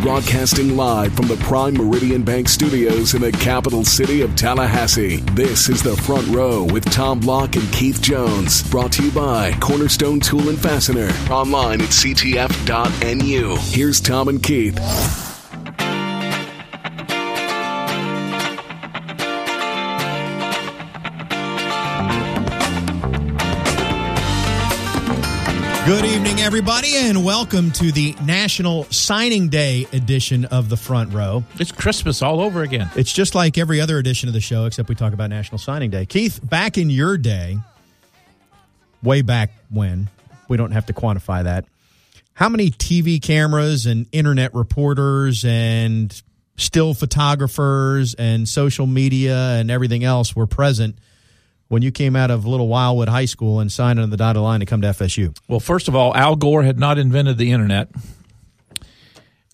Broadcasting live from the Prime Meridian Bank Studios in the capital city of Tallahassee. This is the front row with Tom Block and Keith Jones. Brought to you by Cornerstone Tool and Fastener. Online at ctf.nu. Here's Tom and Keith. Good evening, everybody, and welcome to the National Signing Day edition of the Front Row. It's Christmas all over again. It's just like every other edition of the show, except we talk about National Signing Day. Keith, back in your day, way back when, we don't have to quantify that, how many TV cameras and internet reporters and still photographers and social media and everything else were present when you came out of Little Wildwood High School and signed on the dotted line to come to FSU? Well, first of all, Al Gore had not invented the internet.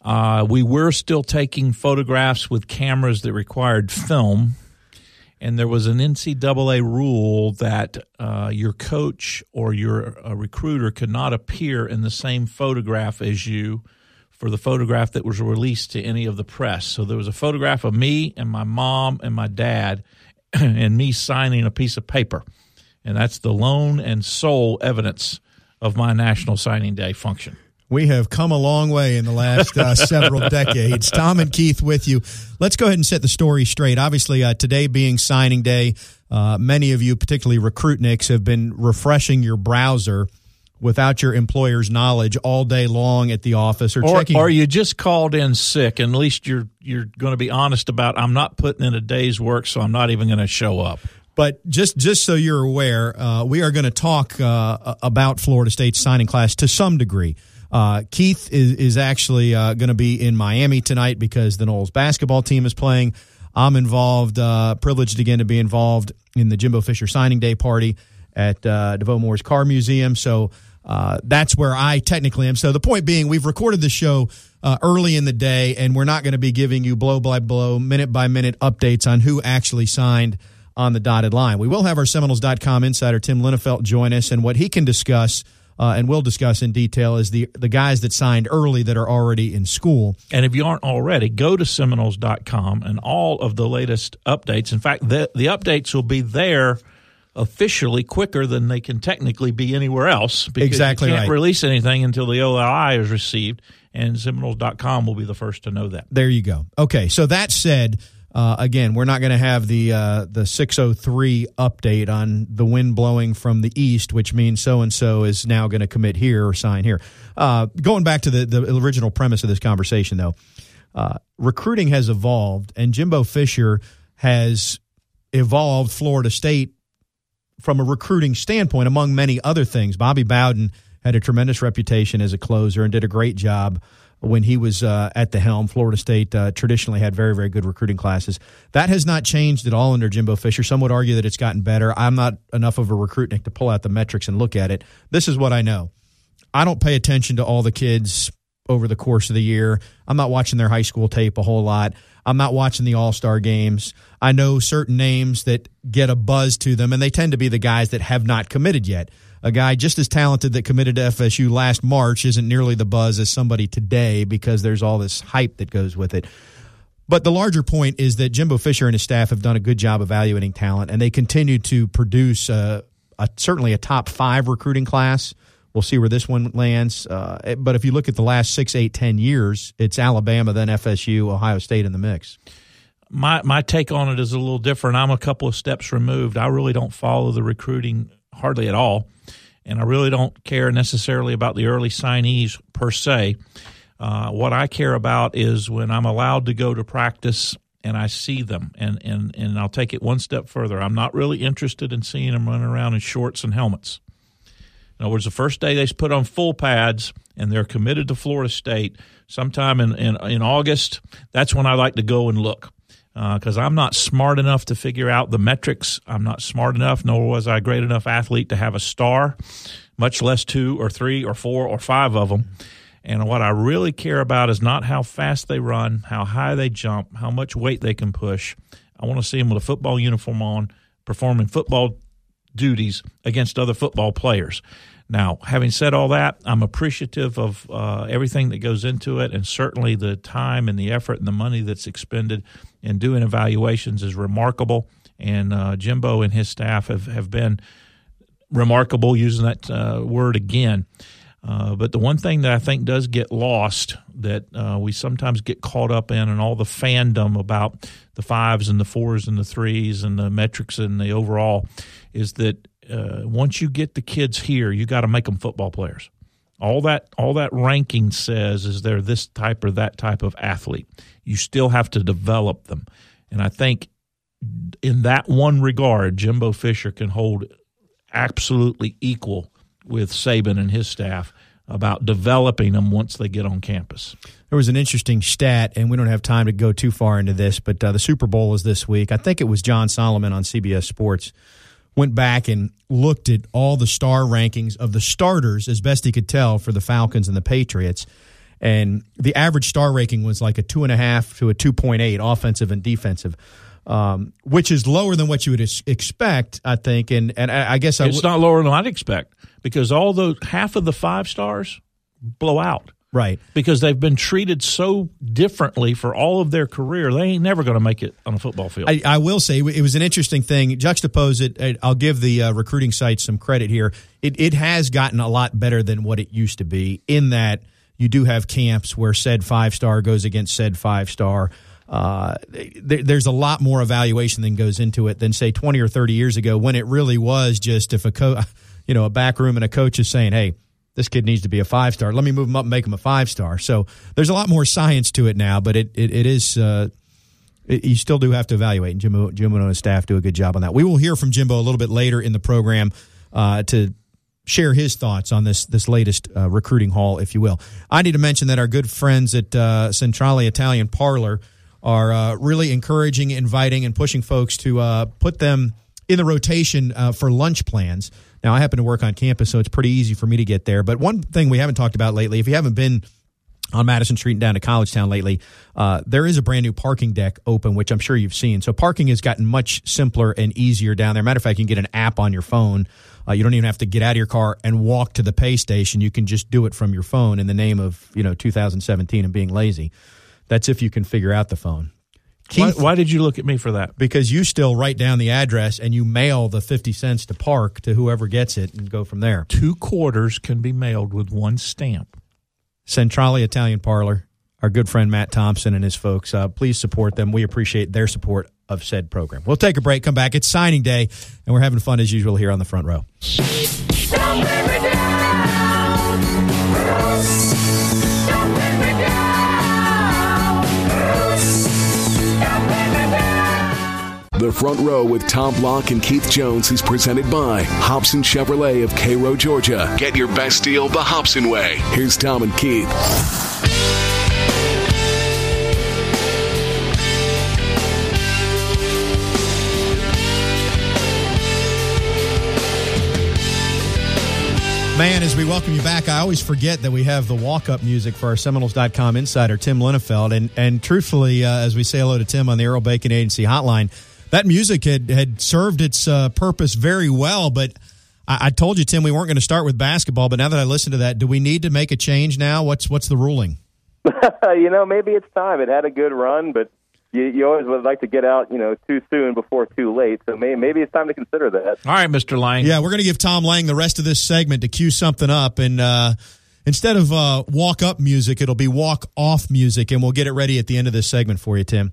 Uh, we were still taking photographs with cameras that required film, and there was an NCAA rule that uh, your coach or your recruiter could not appear in the same photograph as you for the photograph that was released to any of the press. So there was a photograph of me and my mom and my dad and me signing a piece of paper. And that's the lone and sole evidence of my National Signing Day function. We have come a long way in the last uh, several decades. Tom and Keith with you. Let's go ahead and set the story straight. Obviously, uh, today being signing day, uh, many of you, particularly recruitniks, have been refreshing your browser without your employer's knowledge all day long at the office or, or checking or you just called in sick and at least you're you're going to be honest about I'm not putting in a day's work so I'm not even going to show up. But just just so you're aware uh, we are going to talk uh, about Florida State's signing class to some degree. Uh, Keith is, is actually uh, going to be in Miami tonight because the Noles basketball team is playing. I'm involved uh, privileged again to be involved in the Jimbo Fisher signing day party at uh, DeVoe Moore's Car Museum. So uh, that's where I technically am. So the point being, we've recorded the show uh, early in the day, and we're not going to be giving you blow by blow, minute by minute updates on who actually signed on the dotted line. We will have our Seminoles.com insider Tim Linafelt join us, and what he can discuss. Uh, and we'll discuss in detail is the the guys that signed early that are already in school. And if you aren't already, go to Seminoles.com and all of the latest updates. In fact, the the updates will be there officially quicker than they can technically be anywhere else because exactly you can't right. release anything until the NLI is received, and Seminoles.com will be the first to know that. There you go. Okay, so that said, uh, again, we're not going to have the uh, the 603 update on the wind blowing from the east, which means so and so is now going to commit here or sign here. Uh, going back to the, the original premise of this conversation, though, uh, recruiting has evolved, and Jimbo Fisher has evolved Florida State from a recruiting standpoint, among many other things. Bobby Bowden had a tremendous reputation as a closer and did a great job when he was uh, at the helm. Florida State uh, traditionally had very, very good recruiting classes. That has not changed at all under Jimbo Fisher. Some would argue that it's gotten better. I'm not enough of a recruitnik to pull out the metrics and look at it. This is what I know. I don't pay attention to all the kids over the course of the year. I'm not watching their high school tape a whole lot. I'm not watching the All Star games. I know certain names that get a buzz to them, and they tend to be the guys that have not committed yet. A guy just as talented that committed to FSU last March isn't nearly the buzz as somebody today because there's all this hype that goes with it. But the larger point is that Jimbo Fisher and his staff have done a good job evaluating talent, and they continue to produce uh, a, certainly a top five recruiting class. We'll see where this one lands. Uh, but if you look at the last six, eight, ten years, it's Alabama, then FSU, Ohio State in the mix. My my take on it is a little different. I'm a couple of steps removed. I really don't follow the recruiting hardly at all, and I really don't care necessarily about the early signees per se. Uh, what I care about is when I'm allowed to go to practice and I see them, and, and, and I'll take it one step further. I'm not really interested in seeing them running around in shorts and helmets. In other words, the first day they put on full pads and they're committed to Florida State, sometime in, in, in August, that's when I like to go and look because uh, I'm not smart enough to figure out the metrics. I'm not smart enough, nor was I a great enough athlete to have a star, much less two or three or four or five of them. And what I really care about is not how fast they run, how high they jump, how much weight they can push. I want to see them with a football uniform on, performing football duties against other football players. Now, having said all that, I'm appreciative of uh, everything that goes into it, and certainly the time and the effort and the money that's expended in doing evaluations is remarkable. And uh, Jimbo and his staff have, have been remarkable, using that uh, word again. Uh, but the one thing that I think does get lost that uh, we sometimes get caught up in, and all the fandom about the fives and the fours and the threes and the metrics and the overall, is that uh, once you get the kids here, you got to make them football players. All that all that ranking says is they're this type or that type of athlete. You still have to develop them, and I think in that one regard, Jimbo Fisher can hold absolutely equal with Saban and his staff about developing them once they get on campus. There was an interesting stat, and we don't have time to go too far into this, but uh, the Super Bowl is this week. I think it was Jon Solomon on CBS Sports went back and looked at all the star rankings of the starters as best he could tell for the Falcons and the Patriots. And the average star ranking was like a two and a half to a 2.8 offensive and defensive. Um, which is lower than what you would expect, I think, and and I guess I it's w- not lower than I'd expect because all those half of the five stars blow out. Right. Because they've been treated so differently for all of their career. They ain't never going to make it on a football field. I, I, will say it was an interesting thing. Juxtapose it. I'll give the uh, recruiting site some credit here. It, it has gotten a lot better than what it used to be in that you do have camps where said five star goes against said five star. Uh, there, there's a lot more evaluation than goes into it than say 20 or 30 years ago when it really was just if a co- you know a back room and a coach is saying, "Hey, this kid needs to be a five star. Let me move him up and make him a five star. So there's a lot more science to it now, but it it, it is. Uh, you still do have to evaluate, and Jimbo, Jimbo and his staff do a good job on that. We will hear from Jimbo a little bit later in the program uh, to share his thoughts on this this latest uh, recruiting haul, if you will. I need to mention that our good friends at uh, Centrale Italian Parlor are uh, really encouraging, inviting, and pushing folks to uh, put them in the rotation uh, for lunch plans. Now, I happen to work on campus, so it's pretty easy for me to get there. But one thing we haven't talked about lately, if you haven't been on Madison Street and down to College Town lately, uh, there is a brand new parking deck open, which I'm sure you've seen. So parking has gotten much simpler and easier down there. Matter of fact, you can get an app on your phone. Uh, you don't even have to get out of your car and walk to the pay station. You can just do it from your phone in the name of you know 2017 and being lazy. That's if you can figure out the phone. Keith, why, why, did you look at me for that? Because you still write down the address and you mail the 50 cents to park to whoever gets it and go from there. Two quarters can be mailed with one stamp. Centrale Italian Parlor, our good friend Matt Thompson and his folks. Uh, please support them. We appreciate their support of said program. We'll take a break, come back. It's signing day, and we're having fun as usual here on the front row. The Front Row with Tom Block and Keith Jones is presented by Hobson Chevrolet of Cairo, Georgia. Get your best deal the Hobson way. Here's Tom and Keith. Man, as we welcome you back, I always forget that we have the walk up music for our Seminoles.com insider, Tim Linafelt. And, and truthfully, uh, as we say hello to Tim on the Earl Bacon Agency hotline, that music had, had served its uh, purpose very well. But I, I, told you, Tim, we weren't going to start with basketball. But now that I listened to that, do we need to make a change now? What's what's the ruling? you know, maybe it's time. It had a good run, but you, you always would like to get out, you know, too soon before too late. So maybe, maybe it's time to consider that. All right, Mr. Lang. Yeah, we're going to give Tom Lang the rest of this segment to cue something up and. uh Instead of uh, walk up music, it'll be walk off music, and we'll get it ready at the end of this segment for you, Tim.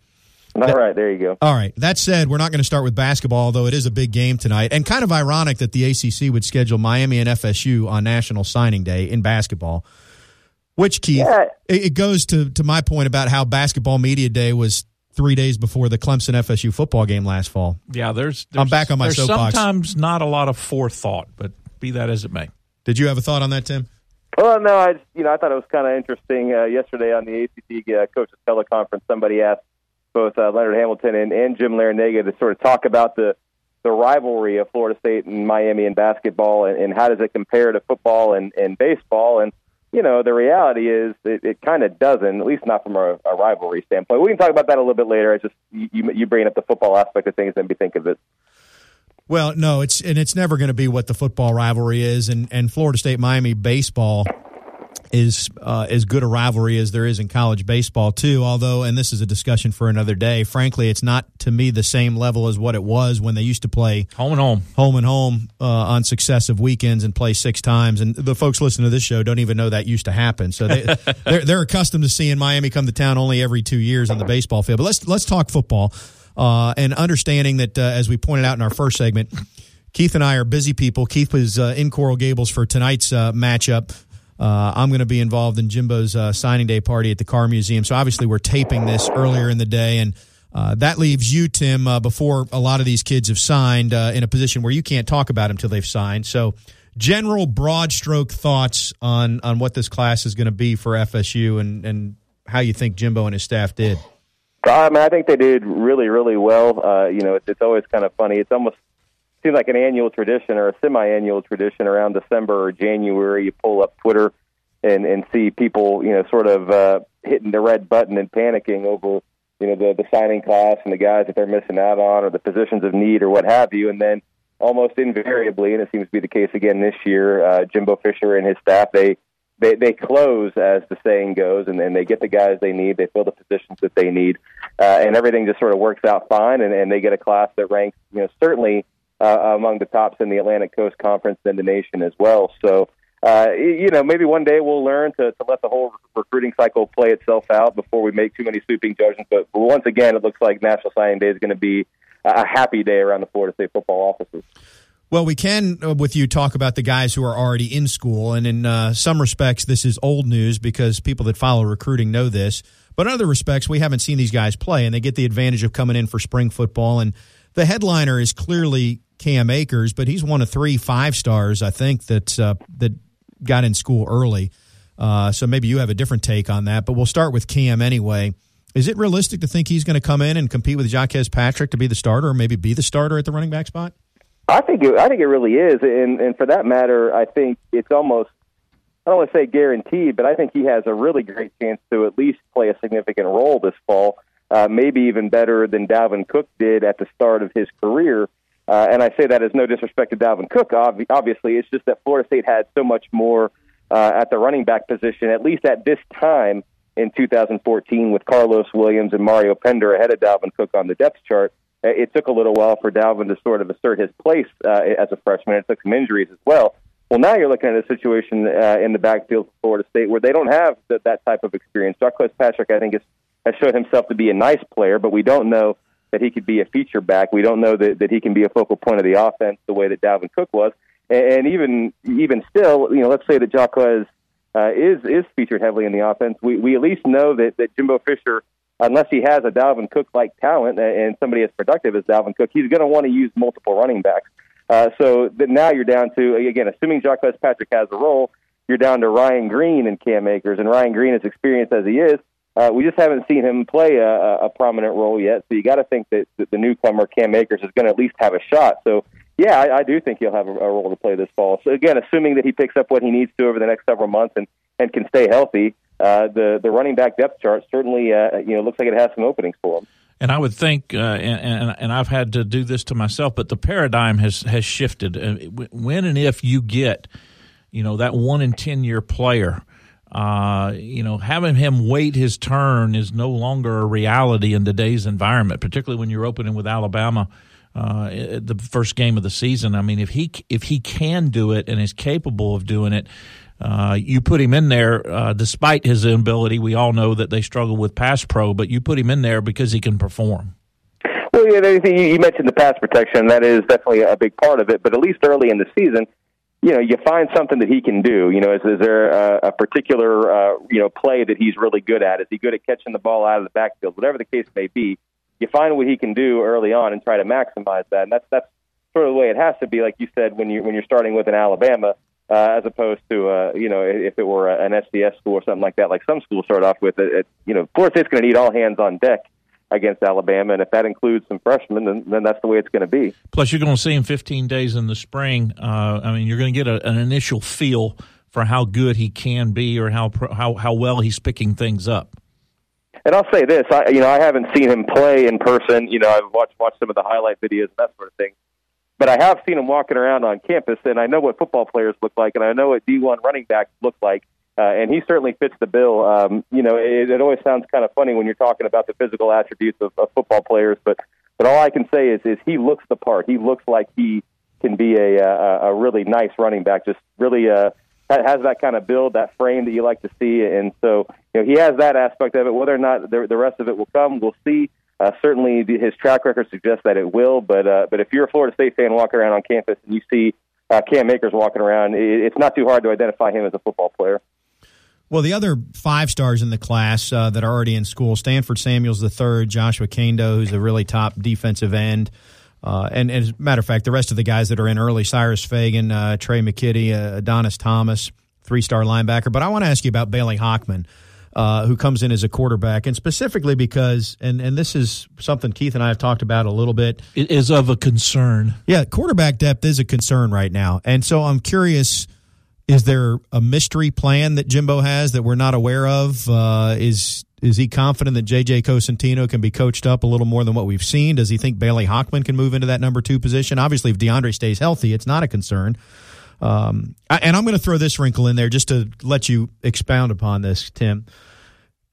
All that, right, there you go. All right. That said, we're not going to start with basketball, though it is a big game tonight. And kind of ironic that the ACC would schedule Miami and FSU on National Signing Day in basketball. Which, Keith, yeah. it, it goes to, to my point about how basketball media day was three days before the Clemson FSU football game last fall. Yeah, there's. there's I'm back on my there's soapbox. Sometimes not a lot of forethought, but be that as it may. Did you have a thought on that, Tim? Well, no, I just, you know I thought it was kind of interesting uh, yesterday on the ACC uh, coaches teleconference. Somebody asked both uh, Leonard Hamilton and, and Jim Larrañaga to sort of talk about the the rivalry of Florida State and Miami in basketball, and, and how does it compare to football and, and baseball? And you know, the reality is it, it kind of doesn't, at least not from a, a rivalry standpoint. We can talk about that a little bit later. I just you, you bring up the football aspect of things and be think of it. Well, no, it's and it's never going to be what the football rivalry is, and and Florida State Miami baseball is uh, as good a rivalry as there is in college baseball too. Although, and this is a discussion for another day. Frankly, it's not to me the same level as what it was when they used to play home and home, home and home uh, on successive weekends and play six times. And the folks listening to this show don't even know that used to happen. So they they're, they're accustomed to seeing Miami come to town only every two years on the baseball field. But let's let's talk football uh, and understanding that uh, as we pointed out in our first segment. Keith and I are busy people. Keith is uh, in Coral Gables for tonight's uh, matchup. Uh, I'm going to be involved in Jimbo's uh, signing day party at the Car Museum. So obviously, we're taping this earlier in the day, and uh, that leaves you, Tim, uh, before a lot of these kids have signed, uh, in a position where you can't talk about them until they've signed. So, general broad stroke thoughts on on what this class is going to be for FSU and and how you think Jimbo and his staff did. I mean, I think they did really, really well. Uh, you know, it's, it's always kind of funny. It's almost seems like an annual tradition or a semi-annual tradition around December or January. You pull up Twitter and and see people, you know, sort of uh, hitting the red button and panicking over, you know, the the signing class and the guys that they're missing out on or the positions of need or what have you. And then almost invariably, and it seems to be the case again this year, uh, Jimbo Fisher and his staff they they they close as the saying goes, and then they get the guys they need. They fill the positions that they need, uh, and everything just sort of works out fine. And, and they get a class that ranks, you know, certainly uh, among the tops in the Atlantic Coast Conference and the nation as well. So, uh, you know, maybe one day we'll learn to, to let the whole recruiting cycle play itself out before we make too many sweeping judgments. But once again, it looks like National Signing Day is going to be a happy day around the Florida State football offices. Well, we can, uh, with you, talk about the guys who are already in school. And in uh, some respects, this is old news because people that follow recruiting know this. But in other respects, we haven't seen these guys play, and they get the advantage of coming in for spring football. And the headliner is clearly Cam Akers, but he's one of three five stars, I think, that uh, that got in school early. Uh, so maybe you have a different take on that. But we'll start with Cam anyway. Is it realistic to think he's going to come in and compete with Jacques Patrick to be the starter, or maybe be the starter at the running back spot? I think it, I think it really is, and and for that matter, I think it's almost I don't want to say guaranteed, but I think he has a really great chance to at least play a significant role this fall, uh, maybe even better than Dalvin Cook did at the start of his career. Uh, and I say that as no disrespect to Dalvin Cook. Ob- obviously, it's just that Florida State had so much more uh, at the running back position, at least at this time in 2014, with Carlos Williams and Mario Pender ahead of Dalvin Cook on the depth chart. Uh, it took a little while for Dalvin to sort of assert his place uh, as a freshman. It took some injuries as well. Well, now you're looking at a situation uh, in the backfield for Florida State where they don't have the, that type of experience. Jacques Patrick, I think, has, has showed himself to be a nice player, but we don't know that he could be a feature back. We don't know that, that he can be a focal point of the offense the way that Dalvin Cook was. And, even even still, you know, let's say that Jacques uh, is is featured heavily in the offense. We we at least know that that Jimbo Fisher, unless he has a Dalvin Cook like talent and somebody as productive as Dalvin Cook, he's going to want to use multiple running backs. Uh, so that now you're down to again, assuming Jacques Patrick has a role, you're down to Ryan Green and Cam Akers, and Ryan Green, as experienced as he is, uh, we just haven't seen him play a, a prominent role yet. So you got to think that, that the newcomer Cam Akers is going to at least have a shot. So yeah, I, I do think he'll have a, a role to play this fall. So again, assuming that he picks up what he needs to over the next several months and and can stay healthy, uh, the the running back depth chart certainly uh, you know looks like it has some openings for him. And I would think, uh, and, and, and I've had to do this to myself, but the paradigm has has shifted. Uh, when and if you get, you know, that one in ten year player uh, you know, having him wait his turn is no longer a reality in today's environment, particularly when you're opening with Alabama. Uh, the first game of the season. I mean, if he if he can do it and is capable of doing it, uh, you put him in there uh, despite his inability. We all know that they struggle with pass pro, but you put him in there because he can perform. Well, yeah, you mentioned the pass protection. That is definitely a big part of it. But at least early in the season, you know, you find something that he can do. You know, is, is there a, a particular, uh, you know, play that he's really good at? Is he good at catching the ball out of the backfield? Whatever the case may be, you find what he can do early on and try to maximize that. And that's that's sort of the way it has to be, like you said, when you when you're starting with an Alabama, uh, as opposed to, uh, you know, if it were an FCS school or something like that, like some schools start off with. It, it, you know, Florida State's going to need all hands on deck against Alabama. And if that includes some freshmen, then, then that's the way it's going to be. Plus, you're going to see him 15 days in the spring. Uh, I mean, you're going to get a, an initial feel for how good he can be or how how how well he's picking things up. And I'll say this, I you know I haven't seen him play in person. You know I've watched watched some of the highlight videos and that sort of thing. but I have seen him walking around on campus, and I know what football players look like, and I know what D1 running backs look like. Uh, and he certainly fits the bill. Um, you know, it, it always sounds kind of funny when you're talking about the physical attributes of, of football players, but but all I can say is is he looks the part. He looks like he can be a a, a really nice running back. Just really uh, has that kind of build, that frame that you like to see, and so you know he has that aspect of it. Whether or not the, the rest of it will come, we'll see. Uh, certainly, the, his track record suggests that it will. But uh, but if you're a Florida State fan walking around on campus and you see uh, Cam Akers walking around, it, it's not too hard to identify him as a football player. Well, the other five stars in the class uh, that are already in school: Stanford Samuels the third, Joshua Kaindoh, who's a really top defensive end. Uh, and, and, as a matter of fact, the rest of the guys that are in early, Cyrus Fagan, uh, Tre' McKitty, uh, Adonis Thomas, three star linebacker. But I want to ask you about Bailey Hockman, uh, who comes in as a quarterback, and specifically because, and, and this is something Keith and I have talked about a little bit. It is of a concern. Yeah, quarterback depth is a concern right now. And so I'm curious is there a mystery plan that Jimbo has that we're not aware of? Uh, is is he confident that JJ Cosentino can be coached up a little more than what we've seen? Does he think Bailey Hockman can move into that number two position? Obviously, if Deondre stays healthy, it's not a concern. Um, and I'm going to throw this wrinkle in there just to let you expound upon this, Tim.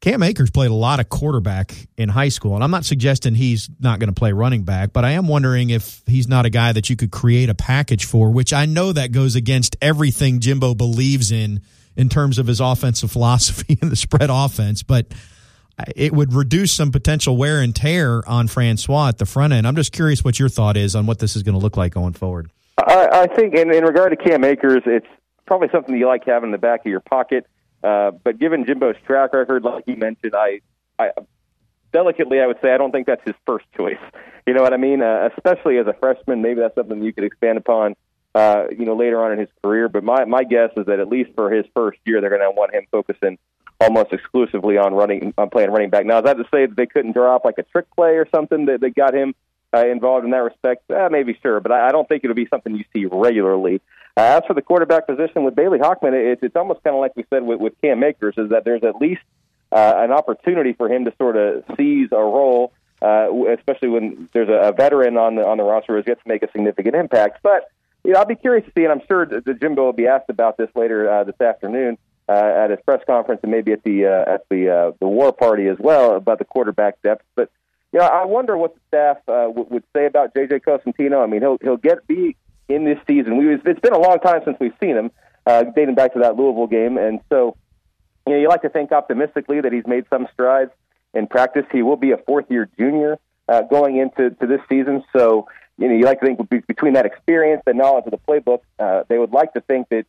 Cam Akers played a lot of quarterback in high school, and I'm not suggesting he's not going to play running back, but I am wondering if he's not a guy that you could create a package for, which I know that goes against everything Jimbo believes in in terms of his offensive philosophy and the spread offense, but it would reduce some potential wear and tear on Francois at the front end. I'm just curious what your thought is on what this is going to look like going forward. I, I think, in, in regard to Cam Akers, it's probably something you like having in the back of your pocket. Uh, but given Jimbo's track record, like you mentioned, I, I delicately I would say I don't think that's his first choice. You know what I mean? Uh, especially as a freshman, maybe that's something you could expand upon. Uh, you know, later on in his career. But my my guess is that at least for his first year, they're going to want him focusing almost exclusively on running on playing running back. Now, is that to say that they couldn't drop like a trick play or something that, that got him uh, involved in that respect? Uh, maybe sure, but I, I don't think it'll be something you see regularly. Uh, as for the quarterback position with Bailey Hockman, it's, it's almost kind of like we said with, with Cam Akers, is that there's at least uh, an opportunity for him to sort of seize a role, uh, especially when there's a, a veteran on the on the roster who gets to make a significant impact. But you know, I'll be curious to see, and I'm sure that Jimbo will be asked about this later uh, this afternoon uh, at his press conference, and maybe at the uh, at the uh, the war party as well about the quarterback depth. But you know, I wonder what the staff uh, w- would say about JJ Cosentino. I mean, he'll he'll get be in this season. We it's been a long time since we've seen him, uh, dating back to that Louisville game, and so you know you like to think optimistically that he's made some strides in practice. He will be a fourth year junior uh, going into to this season, so you know you like to think between that experience, the knowledge of the playbook, uh, they would like to think that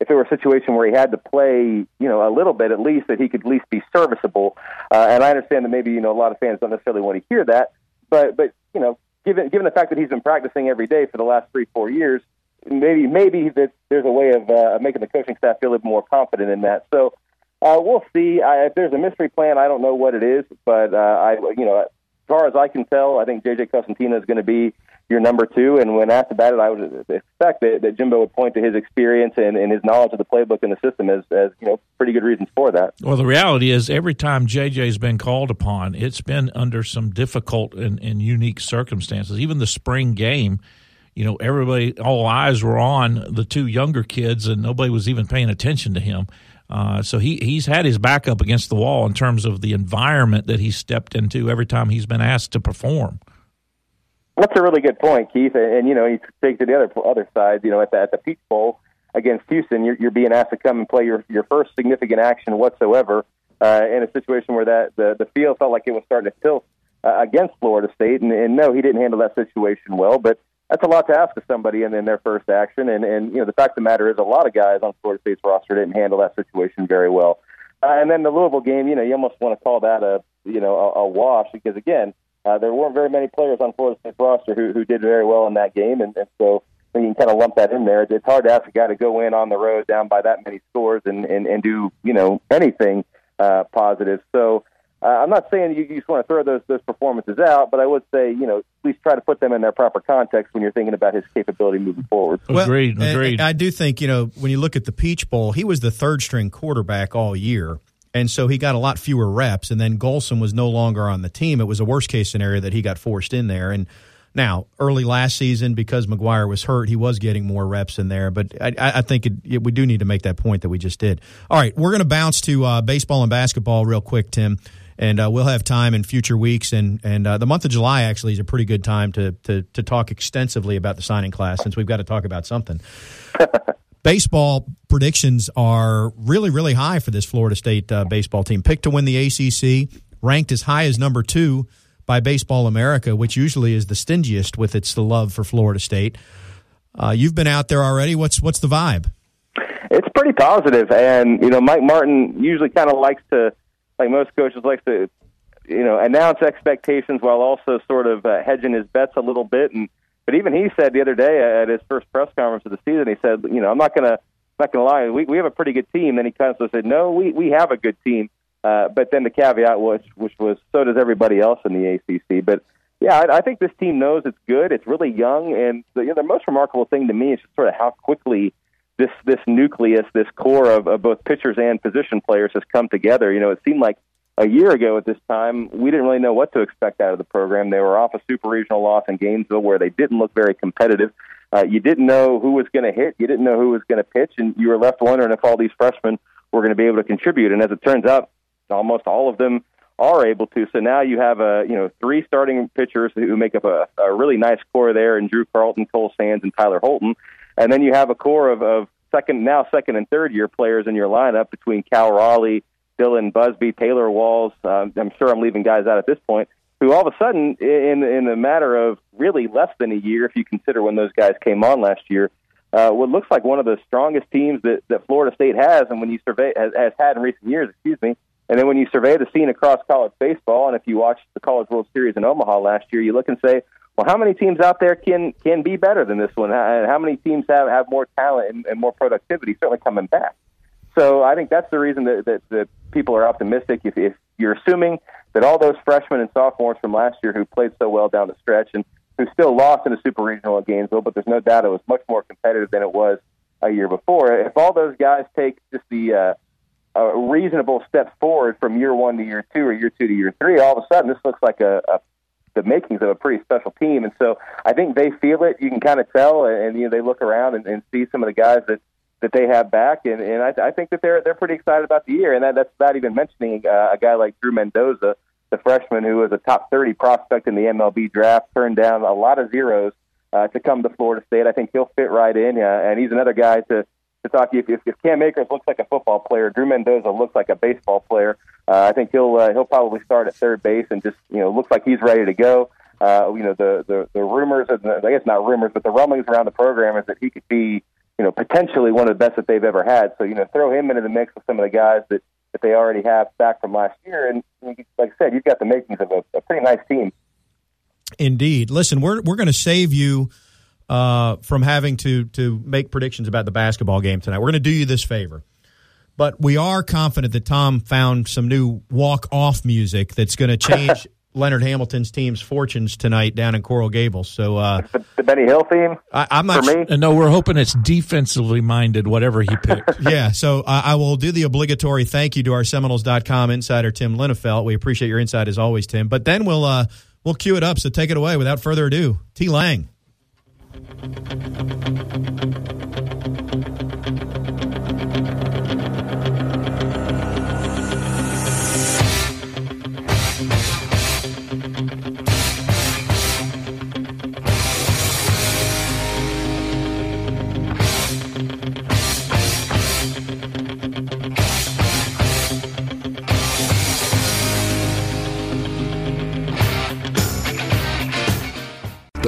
if it were a situation where he had to play, you know, a little bit at least, that he could at least be serviceable. Uh, and I understand that maybe you know a lot of fans don't necessarily want to hear that, but but you know given given the fact that he's been practicing every day for the last three four years, maybe maybe that there's a way of uh, making the coaching staff feel a little more confident in that. So uh, we'll see. I, if there's a mystery plan, I don't know what it is, but uh, I you know as far as I can tell, I think JJ Cosentino is going to be your number two. And when asked about it, I would expect that, that Jimbo would point to his experience and, and, his knowledge of the playbook and the system as, as you know pretty good reasons for that. Well, the reality is, every time JJ's been called upon, it's been under some difficult and, and unique circumstances. Even the spring game. You know, everybody, all eyes were on the two younger kids, and nobody was even paying attention to him. Uh, so he he's had his back up against the wall in terms of the environment that he stepped into every time he's been asked to perform. That's a really good point, Keith. And, and you know, you take to the other other side. You know, at the at the Peach Bowl against Houston, you're, you're being asked to come and play your your first significant action whatsoever uh, in a situation where that the the field felt like it was starting to tilt uh, against Florida State. And, and no, he didn't handle that situation well. But that's a lot to ask of somebody in, in their first action. And and you know, the fact of the matter is, a lot of guys on Florida State's roster didn't handle that situation very well. Uh, and then the Louisville game, you know, you almost want to call that a you know a, a wash because again uh, there weren't very many players on Florida State's roster who, who did very well in that game, and, and so you can kind of lump that in there. It's hard to ask a guy to go in on the road down by that many scores and, and, and do you know anything uh, positive. So uh, I'm not saying you, you just want to throw those those performances out, but I would say you know at least try to put them in their proper context when you're thinking about his capability moving forward. Well, agreed. Agreed. I do think you know when you look at the Peach Bowl, he was the third string quarterback all year. And so he got a lot fewer reps, and then Golson was no longer on the team. It was a worst case scenario that he got forced in there. And Now, early last season, because Maguire was hurt, he was getting more reps in there. But I, I think it, it, we do need to make that point that we just did. All right, we're going to bounce to uh, baseball and basketball real quick, Tim, and uh, we'll have time in future weeks. And and uh, the month of July actually is a pretty good time to, to to talk extensively about the signing class since we've got to talk about something. baseball predictions are really really high for this Florida State uh, baseball team. Picked to win the ACC, ranked as high as number two by Baseball America, which usually is the stingiest with its love for Florida State. Uh, you've been out there already. What's what's the vibe? It's pretty positive, and you know Mike Martin usually kind of likes to, like most coaches, likes to, you know, announce expectations while also sort of uh, hedging his bets a little bit. And but even he said the other day at his first press conference of the season, he said, you know, I'm not gonna not gonna lie, we we have a pretty good team. Then he kind of said, no, we we have a good team. Uh, but then the caveat was, which was, so does everybody else in the ACC. But yeah, I, I think this team knows it's good. It's really young, and the, you know, the most remarkable thing to me is just sort of how quickly this this nucleus, this core of, of both pitchers and position players has come together. You know, it seemed like a year ago at this time, we didn't really know what to expect out of the program. They were off a super regional loss in Gainesville where they didn't look very competitive. Uh, you didn't know who was going to hit, you didn't know who was going to pitch, and you were left wondering if all these freshmen were going to be able to contribute. And as it turns out, almost all of them are able to. So now you have a you know three starting pitchers who make up a, a really nice core there, and Drew Carlton, Cole Sands, and Tyler Holton, and then you have a core of, of second now second and third year players in your lineup between Cal Raleigh, Dylan Busby, Taylor Walls. Um, I'm sure I'm leaving guys out at this point. Who all of a sudden, in in a matter of really less than a year, if you consider when those guys came on last year, uh, what looks like one of the strongest teams that, that Florida State has, and when you survey has, has had in recent years, excuse me, and then when you survey the scene across college baseball, and if you watch the College World Series in Omaha last year, you look and say, well, how many teams out there can can be better than this one? And how many teams have have more talent and, and more productivity? Certainly coming back. So I think that's the reason that, that, that people are optimistic. If, if you're assuming that all those freshmen and sophomores from last year who played so well down the stretch and who still lost in a super regional at Gainesville, but there's no doubt it was much more competitive than it was a year before. If all those guys take just the uh, a reasonable step forward from year one to year two or year two to year three, all of a sudden this looks like a, a the makings of a pretty special team. And so I think they feel it. You can kind of tell, and you know they look around and, and see some of the guys that that they have back, and, and I, I think that they're they're pretty excited about the year. And that, that's not even mentioning uh, a guy like Drew Mendoza, the freshman who was a top 30 prospect in the MLB draft, turned down a lot of zeros uh, to come to Florida State. I think he'll fit right in, uh, and he's another guy to to talk if, if, if Cam Akers looks like a football player, Drew Mendoza looks like a baseball player. Uh, I think he'll uh, he'll probably start at third base and just you know looks like he's ready to go. Uh, you know the the, the rumors, and the, I guess not rumors, but the rumblings around the program is that he could be you know potentially one of the best that they've ever had. So you know throw him into the mix with some of the guys that that they already have back from last year, and like I said, you've got the makings of a, a pretty nice team. Indeed. Listen, we're we're going to save you uh, from having to to make predictions about the basketball game tonight. We're going to do you this favor, but we are confident that Tom found some new walk off music that's going to change. Leonard Hamilton's team's fortunes tonight down in Coral Gables. So uh, the, the Benny Hill theme. I, am not for me. Uh, no, we're hoping it's defensively minded, whatever he picked. yeah. So uh, I will do the obligatory thank you to our Seminoles.com insider Tim Linafelt. We appreciate your insight as always, Tim. But then we'll uh, we'll cue it up. So take it away without further ado. T Lang.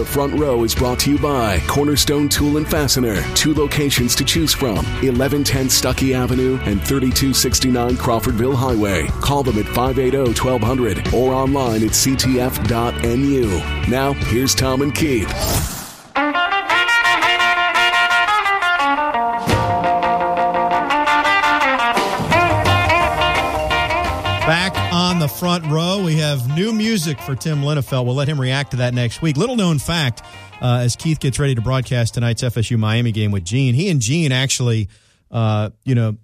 The front row is brought to you by Cornerstone Tool and Fastener. Two locations to choose from 1110 Stuckey Avenue and 3269 Crawfordville Highway. Call them at 580 1200 or online at ctf.nu. Now, here's Tom and Keith. Back on the front row, we have new music for Tim Linafelt. We'll let him react to that next week. Little known fact, uh, as Keith gets ready to broadcast tonight's FSU Miami game with Gene, he and Gene actually, uh, you know,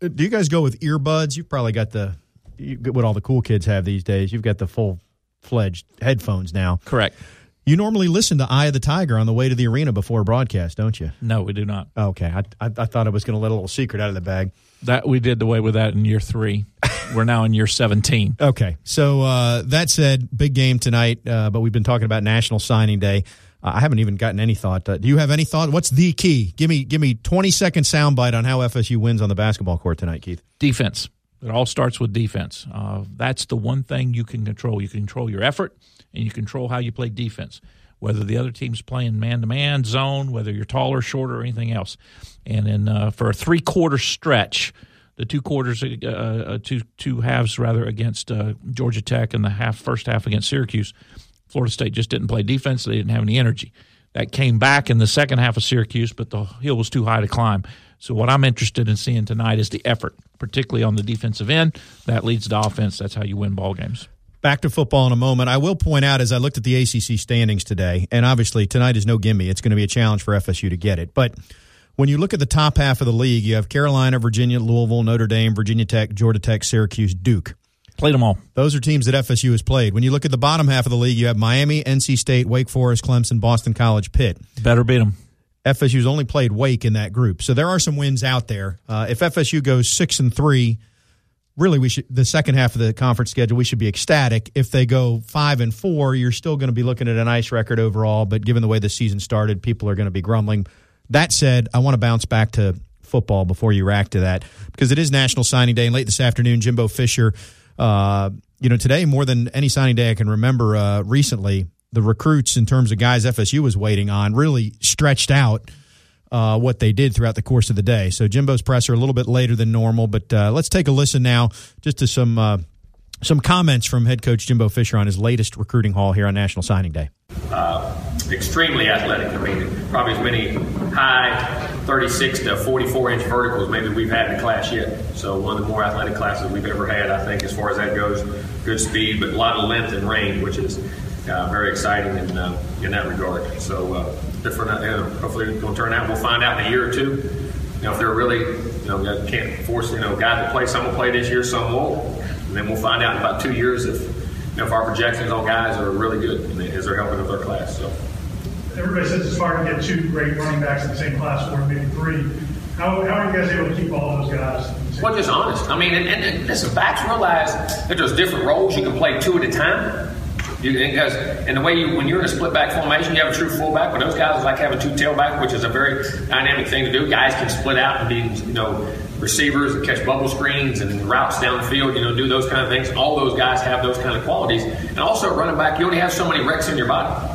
do you guys go with earbuds? You've probably got the you, what all the cool kids have these days. You've got the full fledged headphones now. Correct. You normally listen to Eye of the Tiger on the way to the arena before broadcast, don't you? No, we do not. Okay, I, I, I thought I was going to let a little secret out of the bag. That we did away with that in year three. We're now in year seventeen. Okay, so uh, that said, big game tonight, uh, but we've been talking about National Signing Day. Uh, I haven't even gotten any thought. Uh, do you have any thought? What's the key? Give me give me twenty second soundbite on how FSU wins on the basketball court tonight, Keith. Defense. It all starts with defense. Uh, that's the one thing you can control. You can control your effort, and you control how you play defense whether the other team's playing man to man, zone, whether you're taller, shorter, or anything else. And then uh, for a three quarter stretch, the two quarters, uh, uh, two two halves rather against uh, Georgia Tech and the half first half against Syracuse, Florida State just didn't play defense. They didn't have any energy. That came back in the second half of Syracuse, but the hill was too high to climb. So what I'm interested in seeing tonight is the effort, particularly on the defensive end. That leads to offense. That's how you win ball games. Back to football in a moment. I will point out as I looked at the ACC standings today, and obviously tonight is no gimme. It's going to be a challenge for FSU to get it. But when you look at the top half of the league, you have Carolina, Virginia, Louisville, Notre Dame, Virginia Tech, Georgia Tech, Syracuse, Duke. Played them all. Those are teams that FSU has played. When you look at the bottom half of the league, you have Miami, NC State, Wake Forest, Clemson, Boston College, Pitt. Better beat them. FSU's only played Wake in that group, so there are some wins out there. Uh, if FSU goes six and three really we should the second half of the conference schedule we should be ecstatic if they go five and four you're still going to be looking at a nice record overall but given the way the season started people are going to be grumbling that said i want to bounce back to football before you react to that because it is national signing day and late this afternoon jimbo fisher uh, you know today more than any signing day i can remember uh, recently the recruits in terms of guys fsu was waiting on really stretched out uh, what they did throughout the course of the day. So Jimbo's presser a little bit later than normal, but uh, let's take a listen now just to some uh, some comments from head coach Jimbo Fisher on his latest recruiting haul here on National Signing Day. Uh, extremely athletic. I mean, probably as many high 36 to 44 inch verticals maybe we've had in the class yet. So one of the more athletic classes we've ever had, I think, as far as that goes. Good speed, but a lot of length and range, which is uh, very exciting in, uh, in that regard. So uh, different, you hopefully it's going to turn out. We'll find out in a year or two. You know, if they're really, you know, can't force, you know, guys to play. Some will play this year, some won't. And then we'll find out in about two years if, you know, if our projections on guys are really good as they're helping with our class. So. Everybody says it's hard to get two great running backs in the same class, or maybe three. How, how are you guys able to keep all those guys? Well, just honest. I mean, and, and, and listen, backs realize that there's different roles. You can play two at a time. You, because and the way you when you're in a split back formation, you have a true fullback. But those guys like having two tailback, which is a very dynamic thing to do. Guys can split out and be you know receivers and catch bubble screens and routes down the field. You know, do those kind of things. All those guys have those kind of qualities. And also running back, you only have so many wrecks in your body.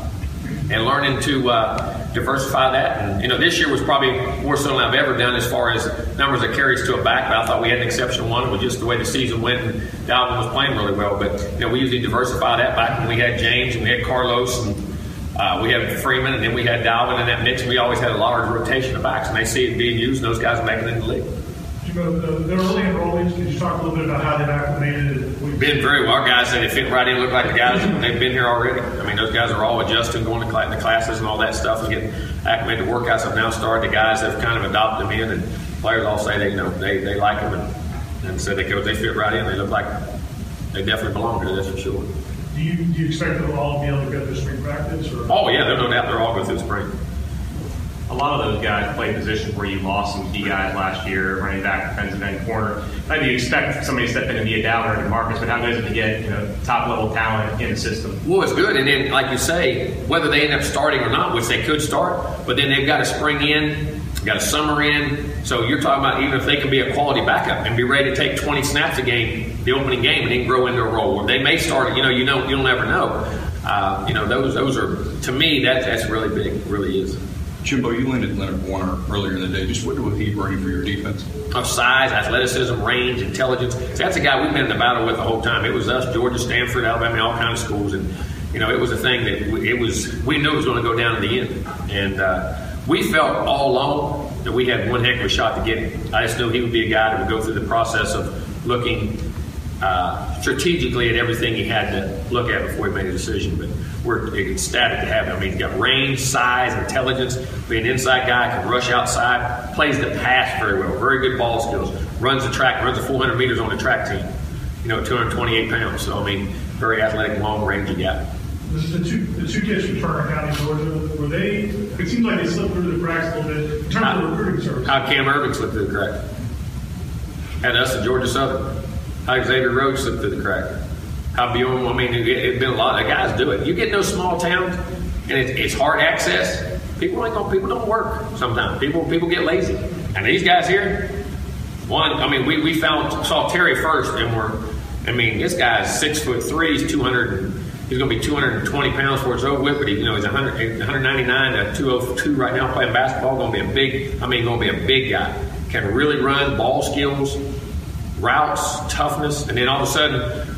And learning to uh, diversify that. And, you know, this year was probably more so than I've ever done as far as numbers of carries to a back, but I thought we had an exceptional one with just the way the season went and Dalvin was playing really well. But, you know, we usually diversify that back when we had James and we had Carlos and uh, we had Freeman and then we had Dalvin in that mix. We always had a large rotation of backs and they see it being used and those guys making it in the league. The, the early enrollees, can you talk a little bit about how they've acclimated? Been very well. Our guys say they fit right in, look like the guys they've been here already. I mean, those guys are all adjusting, going to the classes and all that stuff, and getting acclimated. Workouts have now started. The guys have kind of adopted them in, and players all say they you know they, they like them and, and say they go they fit right in. They look like they definitely belong here. That's for sure. Do you, do you expect them all to be able to go through spring practice? Or? Oh yeah, there's no doubt they're all go through spring a lot of those guys play positions where you lost some key guys last year, running back, defensive end, corner. Maybe you expect somebody to step in and be a downer in Marcus, but how good is it to get you know top level talent in the system? Well, it's good, and then like you say, whether they end up starting or not, which they could start, but then they've got to spring in, got a summer in. So you're talking about even if they can be a quality backup and be ready to take 20 snaps a game, the opening game, and then grow into a role. They may start, you know, you know, you'll never know. Uh, you know, those those are to me that that's really big, really is. Jimbo, you landed Leonard Warner earlier in the day. Just what would he bring for your defense? Of size, athleticism, range, intelligence. That's a guy we've been in the battle with the whole time. It was us, Georgia, Stanford, Alabama, all kinds of schools, and you know it was a thing that it was. We knew it was going to go down to the end, and uh, we felt all along that we had one heck of a shot to get him. I just knew he would be a guy that would go through the process of looking uh, strategically at everything he had to look at before he made a decision. But we're ecstatic to have him. I mean, he's got range, size, intelligence. Be an inside guy, can rush outside, plays the pass very well, very good ball skills, runs the track, runs the 400 meters on the track team. You know, 228 pounds. So I mean, very athletic, long range guy. This is the two, the two kids from Turner County, Georgia. Were they? It seems like they slipped through the cracks a little bit in terms of recruiting service. How Cam Erving slipped through the crack. Had us at Georgia Southern. How Xavier Rhodes slipped through the crack. How Bjorn, I mean, it, it's been a lot of guys do it. You get in those small towns and it, it's hard access. People ain't gonna, people don't work sometimes. People people get lazy. And these guys here, one, I mean, we, we found saw Terry first and we're I mean, this guy's six foot three, he's two hundred he's gonna be two hundred and twenty pounds before it's over with, but he, you know, he's 100, 199 to 202 right now playing basketball, gonna be a big I mean gonna be a big guy. Can really run, ball skills, routes, toughness, and then all of a sudden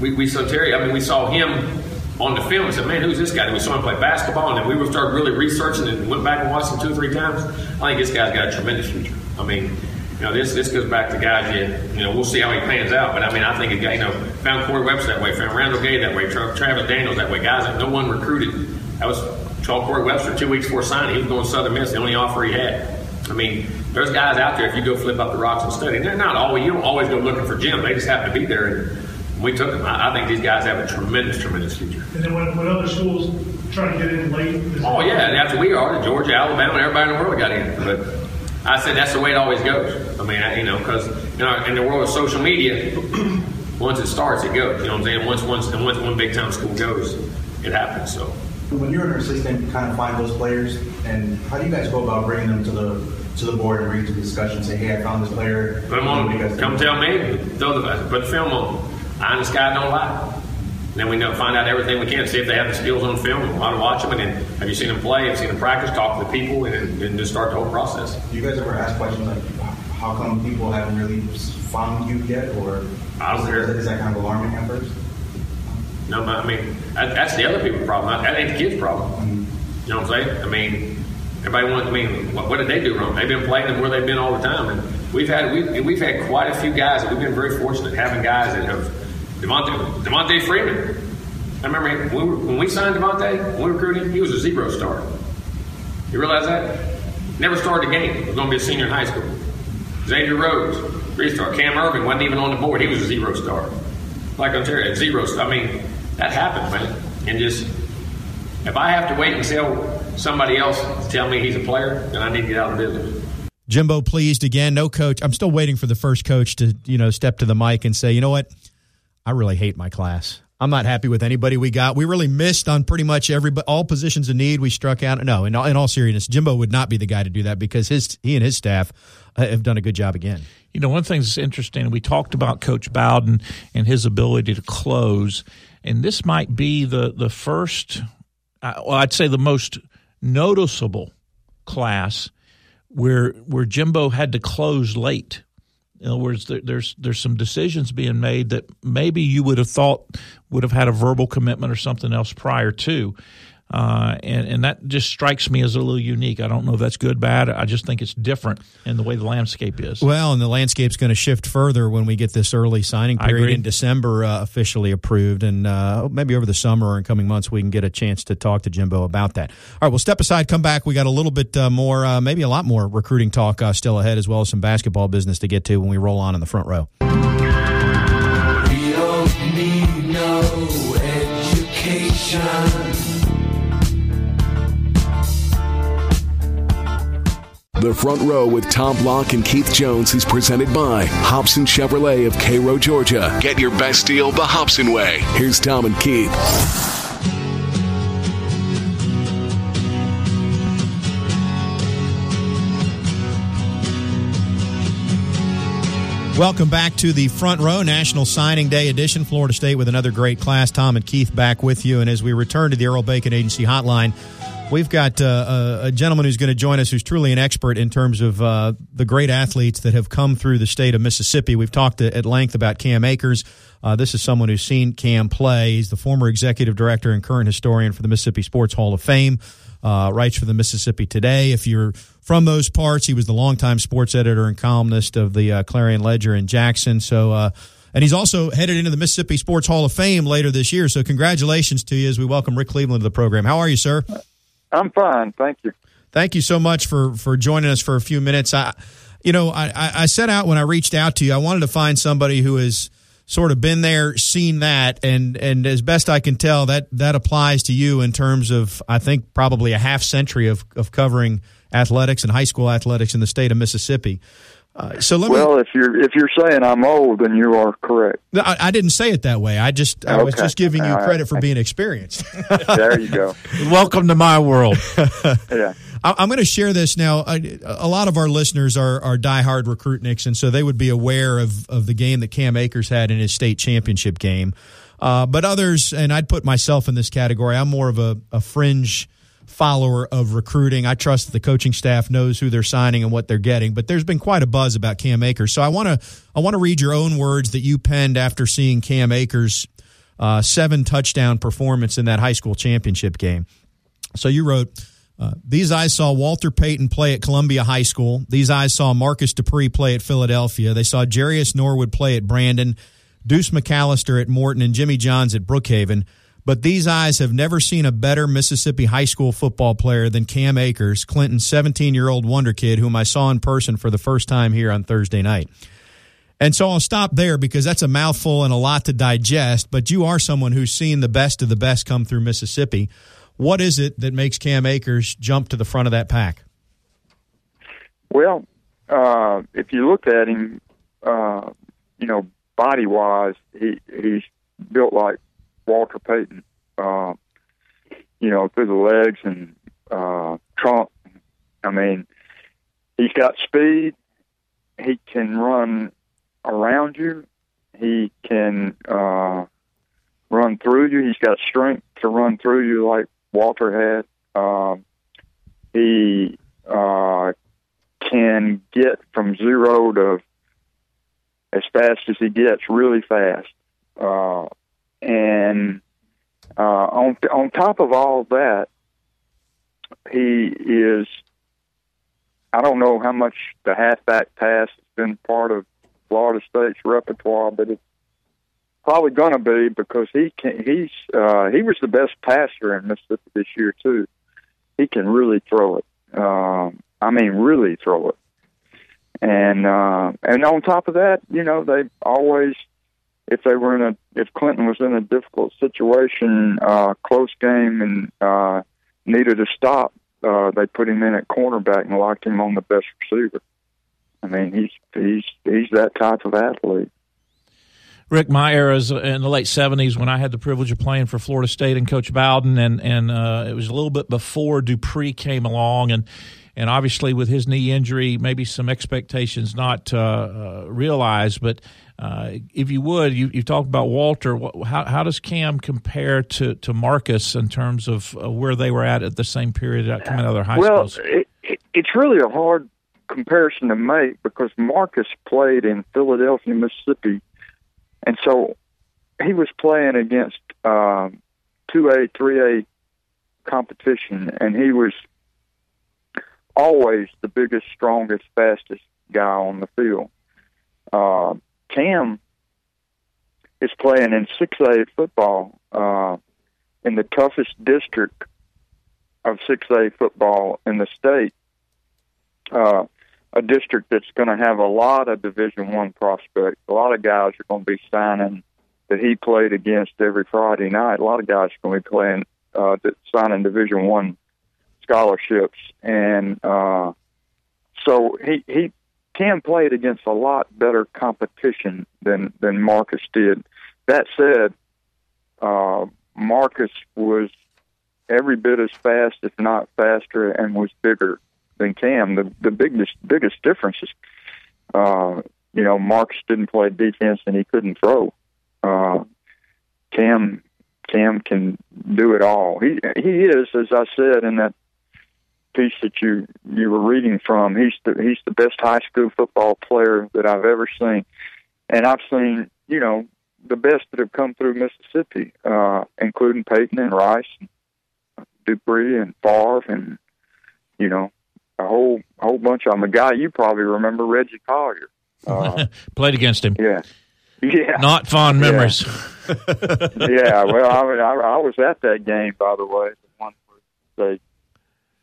we, we saw Terry. I mean, we saw him on the film and said, "Man, who's this guy?" And we saw him play basketball, and then we started really researching and went back and watched him two or three times. I think this guy's got a tremendous future. I mean, you know, this this goes back to guys. You, you know, we'll see how he pans out, but I mean, I think a guy, you know, found Corey Webster that way, found Randall Gay that way, Tra- Travis Daniels that way, guys that no one recruited. That was saw Corey Webster two weeks before signing. He was going to Southern Miss, the only offer he had. I mean, there's guys out there. If you go flip up the rocks and study, they're not always. You don't always go looking for Jim. They just happen to be there. And, we took them. I, I, think these guys have a tremendous, tremendous future. And then when, when other schools try to get in late. Oh yeah, and after we are, Georgia, Alabama, everybody in the world got in. But I said that's the way it always goes. I mean, I, you know, because you know, in the world of social media, once it starts, it goes. You know what I'm saying? Once once and once one big time school goes, it happens. So. When you're an assistant, you kind of find those players, and how do you guys go about bringing them to the to the board and bring to the discussion? Say, hey, I found this player. Put them on. Come tell me. Throw the put the film on. The sky don't lie. And then we know, find out everything we can, see if they have the skills on film, and want to watch them, and then have you seen them play, have you seen them practice, talk to the people, and then just start the whole process. Do you guys ever ask questions like, how come people haven't really found you yet, or I don't is, is that kind of alarming at first? No, but I mean, that's the other people's problem. That ain't the kids' problem. Mm-hmm. You know what I'm saying? I mean, everybody wants. I mean, what, what, did they do wrong? They've been playing them where they've been all the time, and we've had we, we've had quite a few guys that we've been very fortunate having guys that have Devonta, Devonta Freeman. I remember when we, when we signed Devonta, when we recruited him, he was a zero star. You realize that? Never started a game. Was going to be a senior in high school. Xavier Rhodes, three star. Cam Erving wasn't even on the board. He was a zero star. Like Ontario, zero star. I mean, that happens, man. And just, if I have to wait and until somebody else to tell me he's a player, then I need to get out of the business. Jimbo pleased again. No coach. I'm still waiting for the first coach to, you know, step to the mic and say, you know what? I really hate my class. I'm not happy with anybody we got. We really missed on pretty much every all positions of need. We struck out. No, in all, in all seriousness, Jimbo would not be the guy to do that because his he and his staff uh, have done a good job again. You know, one thing that's interesting. We talked about Coach Bowden and his ability to close, and this might be the the first. Uh, well, I'd say the most noticeable class where where Jimbo had to close late in other words, there, there's there's some decisions being made that maybe you would have thought would have had a verbal commitment or something else prior to. Uh, and, and that just strikes me as a little unique. I don't know if that's good, bad. I just think it's different in the way the landscape is. Well, and the landscape's going to shift further when we get this early signing period in December uh, officially approved, and uh, maybe over the summer or in coming months we can get a chance to talk to Jimbo about that. All right, we'll step aside, come back. We got a little bit uh, more, uh, maybe a lot more recruiting talk uh, still ahead, as well as some basketball business to get to when we roll on in the front row. We don't need no education. The Front Row with Tom Block and Keith Jones is presented by Hobson Chevrolet of Cairo, Georgia. Get your best deal the Hobson way. Here's Tom and Keith. Welcome back to the front row, National Signing Day edition. Florida State with another great class. Tom and Keith back with you. And as we return to the Earl Bacon Agency hotline, We've got uh, a, gentleman who's going to join us who's truly an expert in terms of uh, the great athletes that have come through the state of Mississippi. We've talked at length about Cam Akers. Uh, this is someone who's seen Cam play. He's the former executive director and current historian for the Mississippi Sports Hall of Fame. Uh, writes for the Mississippi Today. If you're from those parts, he was the longtime sports editor and columnist of the uh, Clarion Ledger in Jackson. So, uh, and he's also headed into the Mississippi Sports Hall of Fame later this year. So, congratulations to you as we welcome Rick Cleveland to the program. How are you, sir? I'm fine, thank you. Thank you so much for for joining us for a few minutes. I, you know, I, I set out when I reached out to you. I wanted to find somebody who has sort of been there, seen that, and and as best I can tell, that that applies to you in terms of I think probably a half century of of covering athletics and high school athletics in the state of Mississippi. Uh, so let well, me, if you're if you're saying I'm old, then you are correct. I, I didn't say it that way. I just I was just giving you All right. credit for being experienced. There you go. Welcome to my world. Yeah. I- I'm going to share this now. I, a lot of our listeners are are diehard recruitniks, and so they would be aware of of the game that Cam Akers had in his state championship game. Uh, but others, and I'd put myself in this category. I'm more of a, a fringe follower of recruiting. I trust the coaching staff knows who they're signing and what they're getting. But there's been quite a buzz about Cam Akers, so I want to I want to read your own words that you penned after seeing Cam Akers' uh, seven touchdown performance in that high school championship game. So you wrote, uh, These eyes saw Walter Payton play at Columbia High School. These eyes saw Marcus Dupree play at Philadelphia. They saw Jerious Norwood play at Brandon, Deuce McAllister at Morton, and Jimmy Johns at Brookhaven. But these eyes have never seen a better Mississippi high school football player than Cam Akers, Clinton's 17 year old wonder kid, whom I saw in person for the first time here on Thursday night. And so I'll stop there because that's a mouthful and a lot to digest. But you are someone who's seen the best of the best come through Mississippi. What is it that makes Cam Akers jump to the front of that pack? Well, uh, if you look at him, uh, you know, body wise, he he's built like Walter Payton. Uh, you know, through the legs and uh, trunk. I mean, he's got speed. He can run around you. He can uh, run through you. He's got strength to run through you like Walter had. Um, he uh, can get from zero to as fast as he gets, really fast. Uh, and uh, on on top of all that, he is. I don't know how much the halfback pass has been part of Florida State's repertoire, but it's probably going to be because he can. He's uh, he was the best passer in Mississippi this year too. He can really throw it. Um, I mean, really throw it. And uh, and on top of that, you know, they always, if they were in a, if Clinton was in a difficult situation, uh, close game, and uh, needed a stop, uh, they put him in at cornerback and locked him on the best receiver. I mean, he's he's he's that type of athlete. Rick, my era is in the late seventies when I had the privilege of playing for Florida State and Coach Bowden, and and uh, it was a little bit before Dupree came along, and and obviously with his knee injury, maybe some expectations not uh, uh, realized. But uh, if you would, you you talked about Walter. How how does Cam compare to to Marcus in terms of uh, where they were at at the same period coming out of their high well, schools? it, it, it's really a hard comparison to make because Marcus played in Philadelphia, Mississippi, and so he was playing against um, two A, three A competition, and he was always the biggest, strongest, fastest guy on the field. Cam is playing in six A football uh, in the toughest district of 6A football in the state, uh, a district that's going to have a lot of Division One prospects. A lot of guys are going to be signing that he played against every Friday night. A lot of guys are going to be playing uh, that signing Division One scholarships, and uh, so he he Cam played against a lot better competition than than Marcus did. That said, uh, Marcus was every bit as fast, if not faster, and was bigger than Cam. The the biggest biggest difference is, uh, you know, Marcus didn't play defense and he couldn't throw. Uh, Cam Cam can do it all. He he is, as I said in that piece that you you were reading from. He's the he's the best high school football player that I've ever seen, and I've seen you know the best that have come through Mississippi, uh, including Payton and Rice, and Dupree and Favre, and you know a whole a whole bunch of them. A guy you probably remember, Reggie Collier. Uh, Played against him. yeah, yeah, Not fond Yeah. memories. yeah. Well, I, I, I was at that game, by the way, the one where they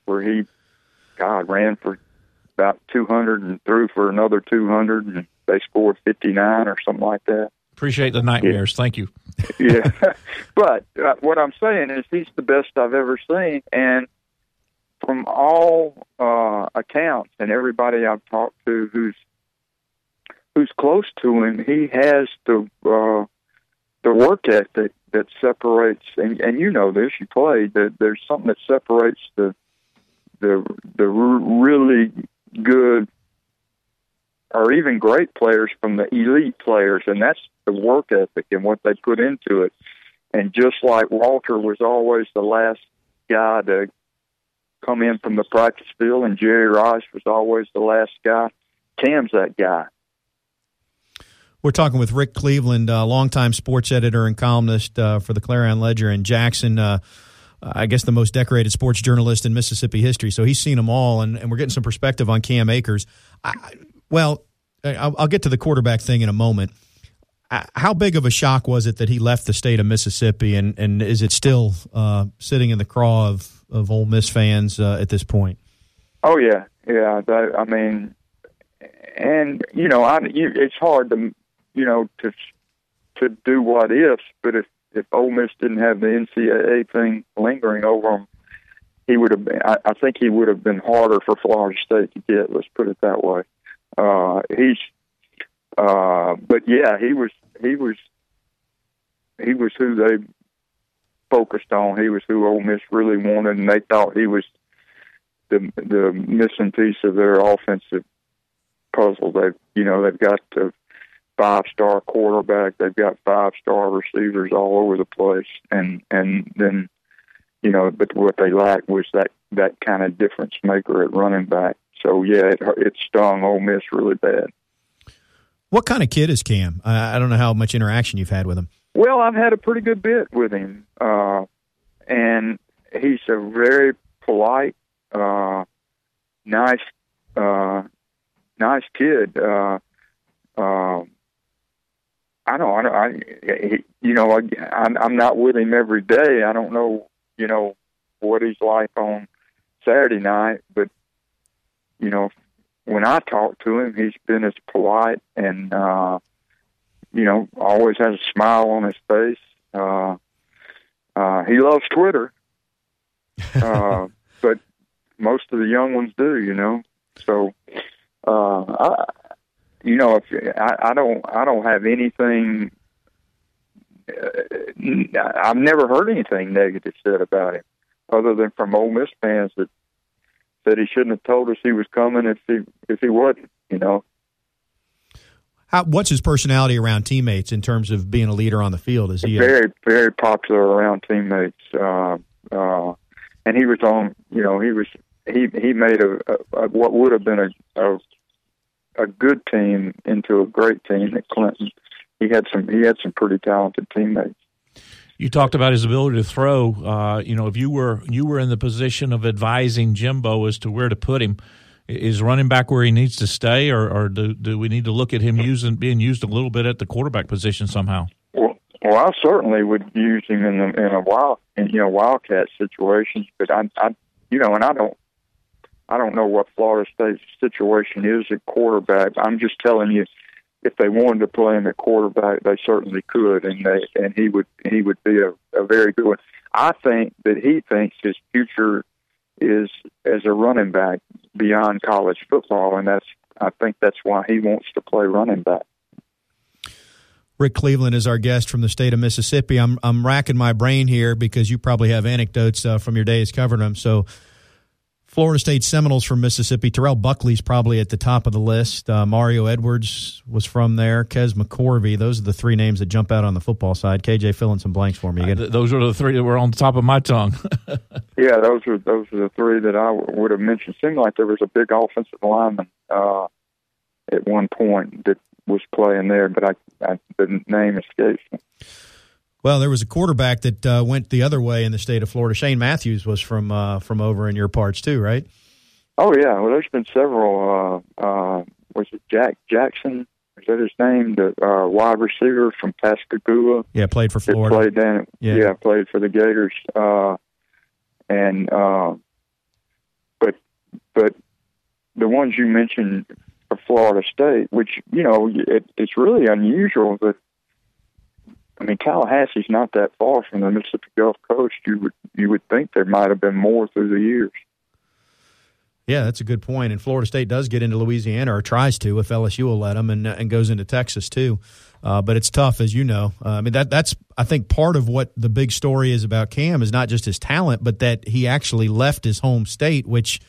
where he, God, ran for about two hundred and threw for another two hundred, and they scored fifty nine or something like that. Appreciate the nightmares. Thank you. yeah, but uh, what I'm saying is he's the best I've ever seen, and from all uh, accounts and everybody I've talked to who's who's close to him, he has the uh, the work ethic that separates. And, and you know this, you played. That there's something that separates the the the really good or even great players from the elite players, and that's the work ethic and what they put into it. And just like Walter was always the last guy to come in from the practice field, and Jerry Rice was always the last guy. Cam's that guy. We're talking with Rick Cleveland, uh, longtime sports editor and columnist uh, for the Clarion Ledger, and Jackson, uh, I guess the most decorated sports journalist in Mississippi history. So he's seen them all, and, and we're getting some perspective on Cam Akers. I, well, I'll, I'll get to the quarterback thing in a moment. Uh, how big of a shock was it that he left the state of Mississippi, and, and is it still uh, sitting in the craw of, of Ole Miss fans uh, at this point? Oh yeah, yeah. I mean, and you know, I you, it's hard to you know to to do what ifs, but if if Ole Miss didn't have the NCAA thing lingering over him, he would have been. I, I think he would have been harder for Florida State to get. Let's put it that way. Uh, he's, uh, but yeah, he was he was he was who they focused on. He was who Ole Miss really wanted, and they thought he was the the missing piece of their offensive puzzle. They, you know, they've got a five star quarterback, they've got five star receivers all over the place, and and then, you know, but what they lacked was that that kind of difference maker at running back. So yeah, it, it stung Ole Miss really bad. What kind of kid is Cam? I, I don't know how much interaction you've had with him. Well, I've had a pretty good bit with him, uh, and he's a very polite, uh, nice, uh, nice kid. Uh, uh, I don't, I, don't, I you know, I, I'm, I'm not with him every day. I don't know, you know, what he's like on Saturday night, but you know, when I talk to him, he's been as polite and, uh, you know, always has a smile on his face. Uh, uh, he loves Twitter, uh, but most of the young ones do, you know. So, uh, I, you know, if I, I don't, I don't have anything. Uh, I've never heard anything negative said about him, other than from Ole Miss fans that said he shouldn't have told us he was coming if he if he wasn't. You know. How, what's his personality around teammates in terms of being a leader on the field? Is he very a- very popular around teammates? Uh, uh, and he was on. You know, he was he he made a, a, a what would have been a, a a good team into a great team at Clinton. He had some he had some pretty talented teammates. You talked about his ability to throw. Uh, you know, if you were you were in the position of advising Jimbo as to where to put him, is running back where he needs to stay, or, or do, do we need to look at him using being used a little bit at the quarterback position somehow? Well, well, I certainly would use him in the, in a wild in you know wildcat situations, but I, I you know, and I don't I don't know what Florida State's situation is at quarterback. I'm just telling you if they wanted to play him at quarterback, they certainly could, and they and he would he would be a, a very good one. I think that he thinks his future is as a running back beyond college football, and that's I think that's why he wants to play running back. Rick Cleveland is our guest from the state of Mississippi. I'm I'm racking my brain here because you probably have anecdotes uh, from your days covering them. So Florida State Seminoles from Mississippi. Terrell Buckley's probably at the top of the list. Uh, Mario Edwards was from there. Kez McCorvey. Those are the three names that jump out on the football side. KJ, fill in some blanks for me. Uh, th- those are the three that were on the top of my tongue. yeah, those are those are the three that I w- would have mentioned. Seemed like there was a big offensive lineman uh, at one point that was playing there, but I, I the name escapes me. Well, there was a quarterback that uh, went the other way in the state of Florida. Shane Matthews was from uh, from over in your parts too, right? Oh yeah. Well, there's been several. Uh, uh, was it Jack Jackson? Is that his name? The uh, wide receiver from Pascagoula. Yeah, played for Florida. Played down. Yeah. yeah, played for the Gators. Uh, and uh, but but the ones you mentioned for Florida State, which you know it, it's really unusual that I mean, Tallahassee's not that far from the Mississippi Gulf Coast. You would you would think there might have been more through the years. Yeah, that's a good point. And Florida State does get into Louisiana or tries to if LSU will let them, and and goes into Texas too. Uh, but it's tough, as you know. Uh, I mean, that that's I think part of what the big story is about Cam is not just his talent, but that he actually left his home state, which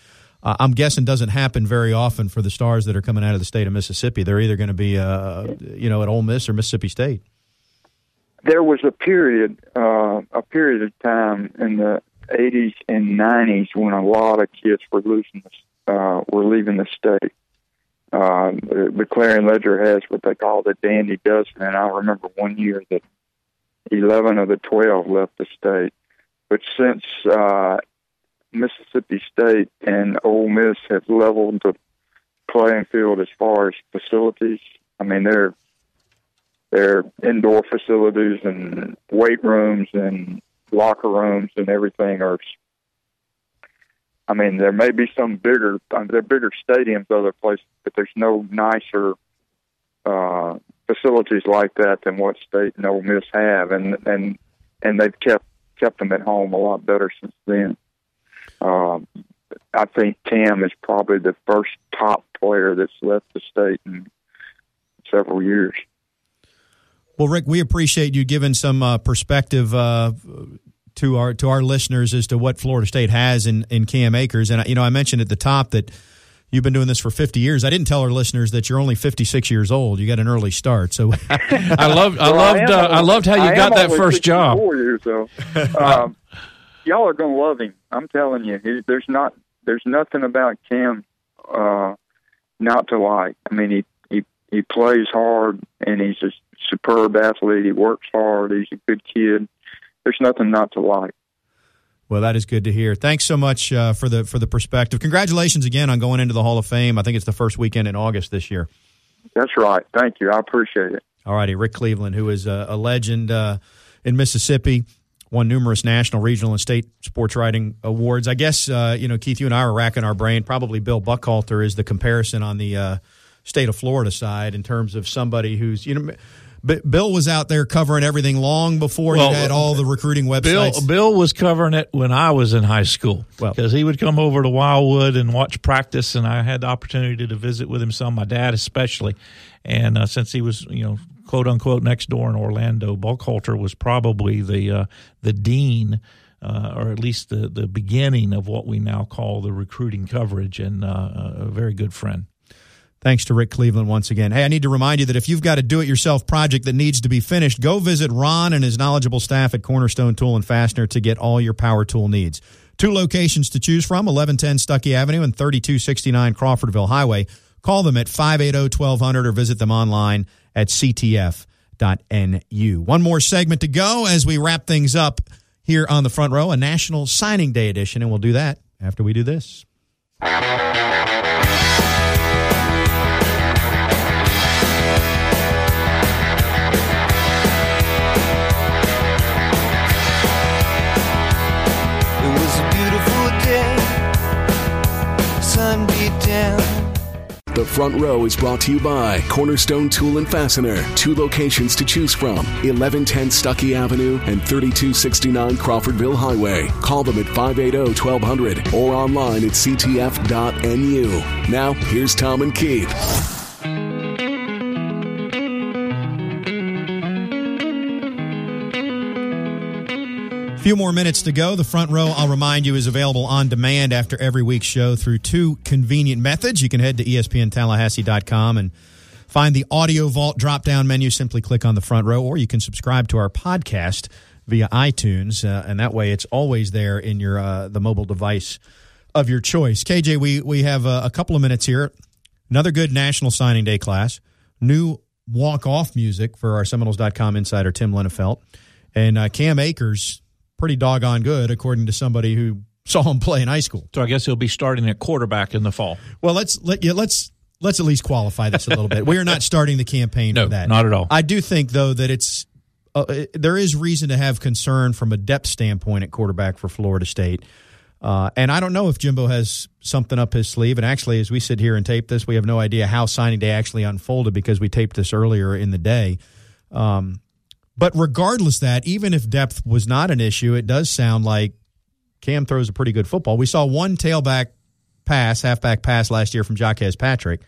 uh, I'm guessing doesn't happen very often for the stars that are coming out of the state of Mississippi. They're either going to be, uh, you know, at Ole Miss or Mississippi State. There was a period, uh, a period of time in the 80s and 90s when a lot of kids were losing, uh, were leaving the state. Uh, the, the Clarion Ledger has what they call the Dandy Dozen, and I remember one year that 11 of the 12 left the state. But since uh, Mississippi State and Ole Miss have leveled the playing field as far as facilities. I mean, their their indoor facilities and weight rooms and locker rooms and everything are. I mean, there may be some bigger, uh, there are bigger stadiums other places, but there's no nicer uh, facilities like that than what State and Ole Miss have, and and and they've kept kept them at home a lot better since then. Um, I think Cam is probably the first top player that's left the state in several years. Well, Rick, we appreciate you giving some uh, perspective uh, to our to our listeners as to what Florida State has in in Cam Akers. And you know, I mentioned at the top that you've been doing this for 50 years. I didn't tell our listeners that you're only 56 years old. You got an early start. So I loved I loved uh, I loved how you I got that first job. Years old. Um, y'all are going to love him. I'm telling you, he, there's not there's nothing about Cam uh, not to like. I mean, he he he plays hard and he's a superb athlete. He works hard. He's a good kid. There's nothing not to like. Well, that is good to hear. Thanks so much uh, for the for the perspective. Congratulations again on going into the Hall of Fame. I think it's the first weekend in August this year. That's right. Thank you. I appreciate it. All righty, Rick Cleveland, who is a, a legend uh, in Mississippi won numerous national, regional, and state sports writing awards. I guess uh, you know, Keith, you and I are racking our brain. Probably Bill Buchalter is the comparison on the uh, state of Florida side in terms of somebody who's you know. Bill was out there covering everything long before well, you had all the recruiting websites. Bill, Bill was covering it when I was in high school because well, he would come over to Wildwood and watch practice, and I had the opportunity to visit with him some. My dad, especially, and uh, since he was you know quote unquote next door in Orlando, Buchalter was probably the uh, the dean. Uh, or at least the, the beginning of what we now call the recruiting coverage, and uh, a very good friend. Thanks to Rick Cleveland once again. Hey, I need to remind you that if you've got a do it yourself project that needs to be finished, go visit Ron and his knowledgeable staff at Cornerstone Tool and Fastener to get all your power tool needs. Two locations to choose from 1110 Stuckey Avenue and 3269 Crawfordville Highway. Call them at 580 1200 or visit them online at ctf.nu. One more segment to go as we wrap things up here on the front row, a National Signing Day edition, and we'll do that after we do this. Front row is brought to you by Cornerstone Tool and Fastener. Two locations to choose from 1110 Stuckey Avenue and 3269 Crawfordville Highway. Call them at 580 1200 or online at ctf.nu. Now, here's Tom and Keith. Few more minutes to go. The front row, I'll remind you, is available on demand after every week's show through two convenient methods. You can head to espntallahassee.com and find the audio vault drop down menu. Simply click on the front row, or you can subscribe to our podcast via iTunes, uh, and that way it's always there in your uh, the mobile device of your choice. KJ, we we have a, a couple of minutes here. Another good National Signing Day class. New walk off music for our Seminoles.com insider Tim Linafelt. And uh, Cam Akers pretty doggone good, according to somebody who saw him play in high school. So I guess he'll be starting at quarterback in the fall. Well, let's let yeah, let's let's at least qualify this a little bit. We are not starting the campaign no, for that. Not at all. I do think though that it's uh, there is reason to have concern from a depth standpoint at quarterback for Florida State. Uh, and I don't know if Jimbo has something up his sleeve. And actually, as we sit here and tape this, we have no idea how signing day actually unfolded because we taped this earlier in the day. Um, But regardless that, even if depth was not an issue, it does sound like Cam throws a pretty good football. We saw one tailback pass, halfback pass last year from Jacques Patrick.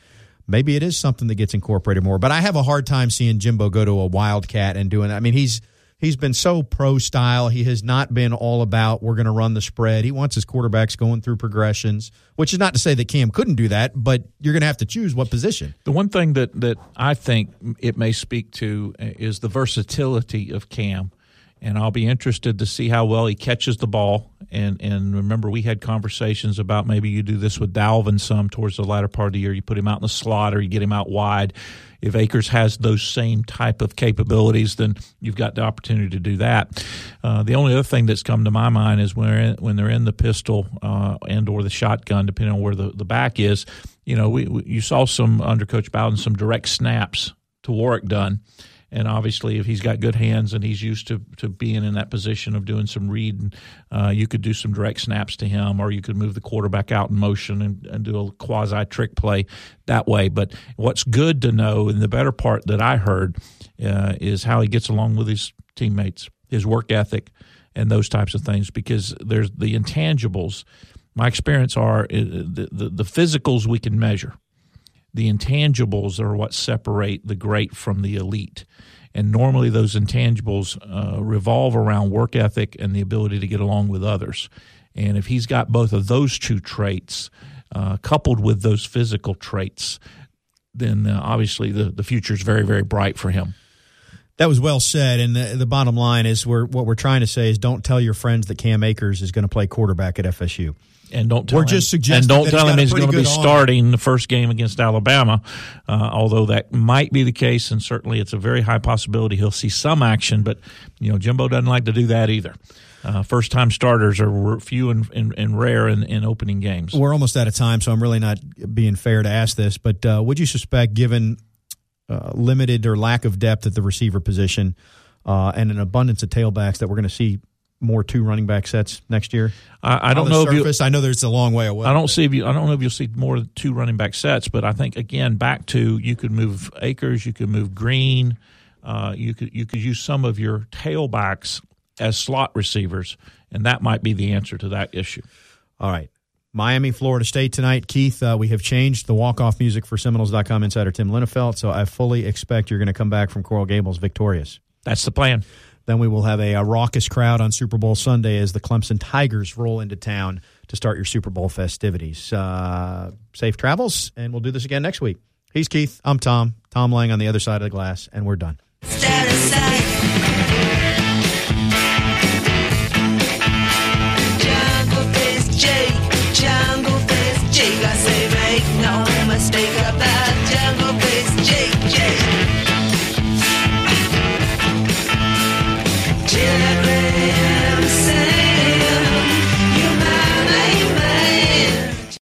Maybe it is something that gets incorporated more. But I have a hard time seeing Jimbo go to a wildcat and doing. I mean, he's he's been so pro style. He has not been all about we're going to run the spread. He wants his quarterbacks going through progressions, which is not to say that Cam couldn't do that, but you're going to have to choose what position. The one thing that that I think it may speak to is the versatility of Cam. And I'll be interested to see how well he catches the ball. And and remember, we had conversations about maybe you do this with Dalvin some towards the latter part of the year. You put him out in the slot or you get him out wide if Akers has those same type of capabilities, then you've got the opportunity to do that. Uh, the only other thing that's come to my mind is when when they're in the pistol uh, and or the shotgun, depending on where the, the back is. You know, we, we you saw some under Coach Bowden some direct snaps to Warrick Dunn. And obviously, if he's got good hands and he's used to, to being in that position of doing some read, uh, you could do some direct snaps to him, or you could move the quarterback out in motion and, and do a quasi trick play that way. But what's good to know, and the better part that I heard, uh, is how he gets along with his teammates, his work ethic, and those types of things, because there's the intangibles. My experience are uh, the, the, the physicals we can measure the intangibles are what separate the great from the elite. And normally those intangibles uh, revolve around work ethic and the ability to get along with others. And if he's got both of those two traits, uh, coupled with those physical traits, then uh, obviously the, the future is very, very bright for him. That was well said. And the, the bottom line is we're, what we're trying to say is don't tell your friends that Cam Akers is going to play quarterback at FSU and don't tell we're him, just suggesting and don't tell him he's going to be starting the first game against Alabama. Uh, although that might be the case, and certainly it's a very high possibility he'll see some action. But you know, Jimbo doesn't like to do that either. Uh, first time starters are few and, and, and rare in, in, opening games. We're almost out of time, so I'm really not being fair to ask this. But uh, would you suspect, given uh, limited or lack of depth at the receiver position uh, and an abundance of tailbacks, that we're going to see more two running back sets next year? I, I don't know surface, if you, I know there's a long way away. I don't see if you. I don't know if you'll see more two running back sets, but I think again back to you could move Akers, you could move Green, uh, you could you could use some of your tailbacks as slot receivers, and that might be the answer to that issue. All right. Miami, Florida State tonight. Keith, uh, we have changed the walk-off music for Seminoles.com insider Tim Linafelt, so I fully expect you're going to come back from Coral Gables victorious. That's the plan. Then we will have a, a, raucous crowd on Super Bowl Sunday as the Clemson Tigers roll into town to start your Super Bowl festivities. Uh, safe travels, and we'll do this again next week. He's Keith. I'm Tom. Tom Lang on the other side of the glass, and we're done.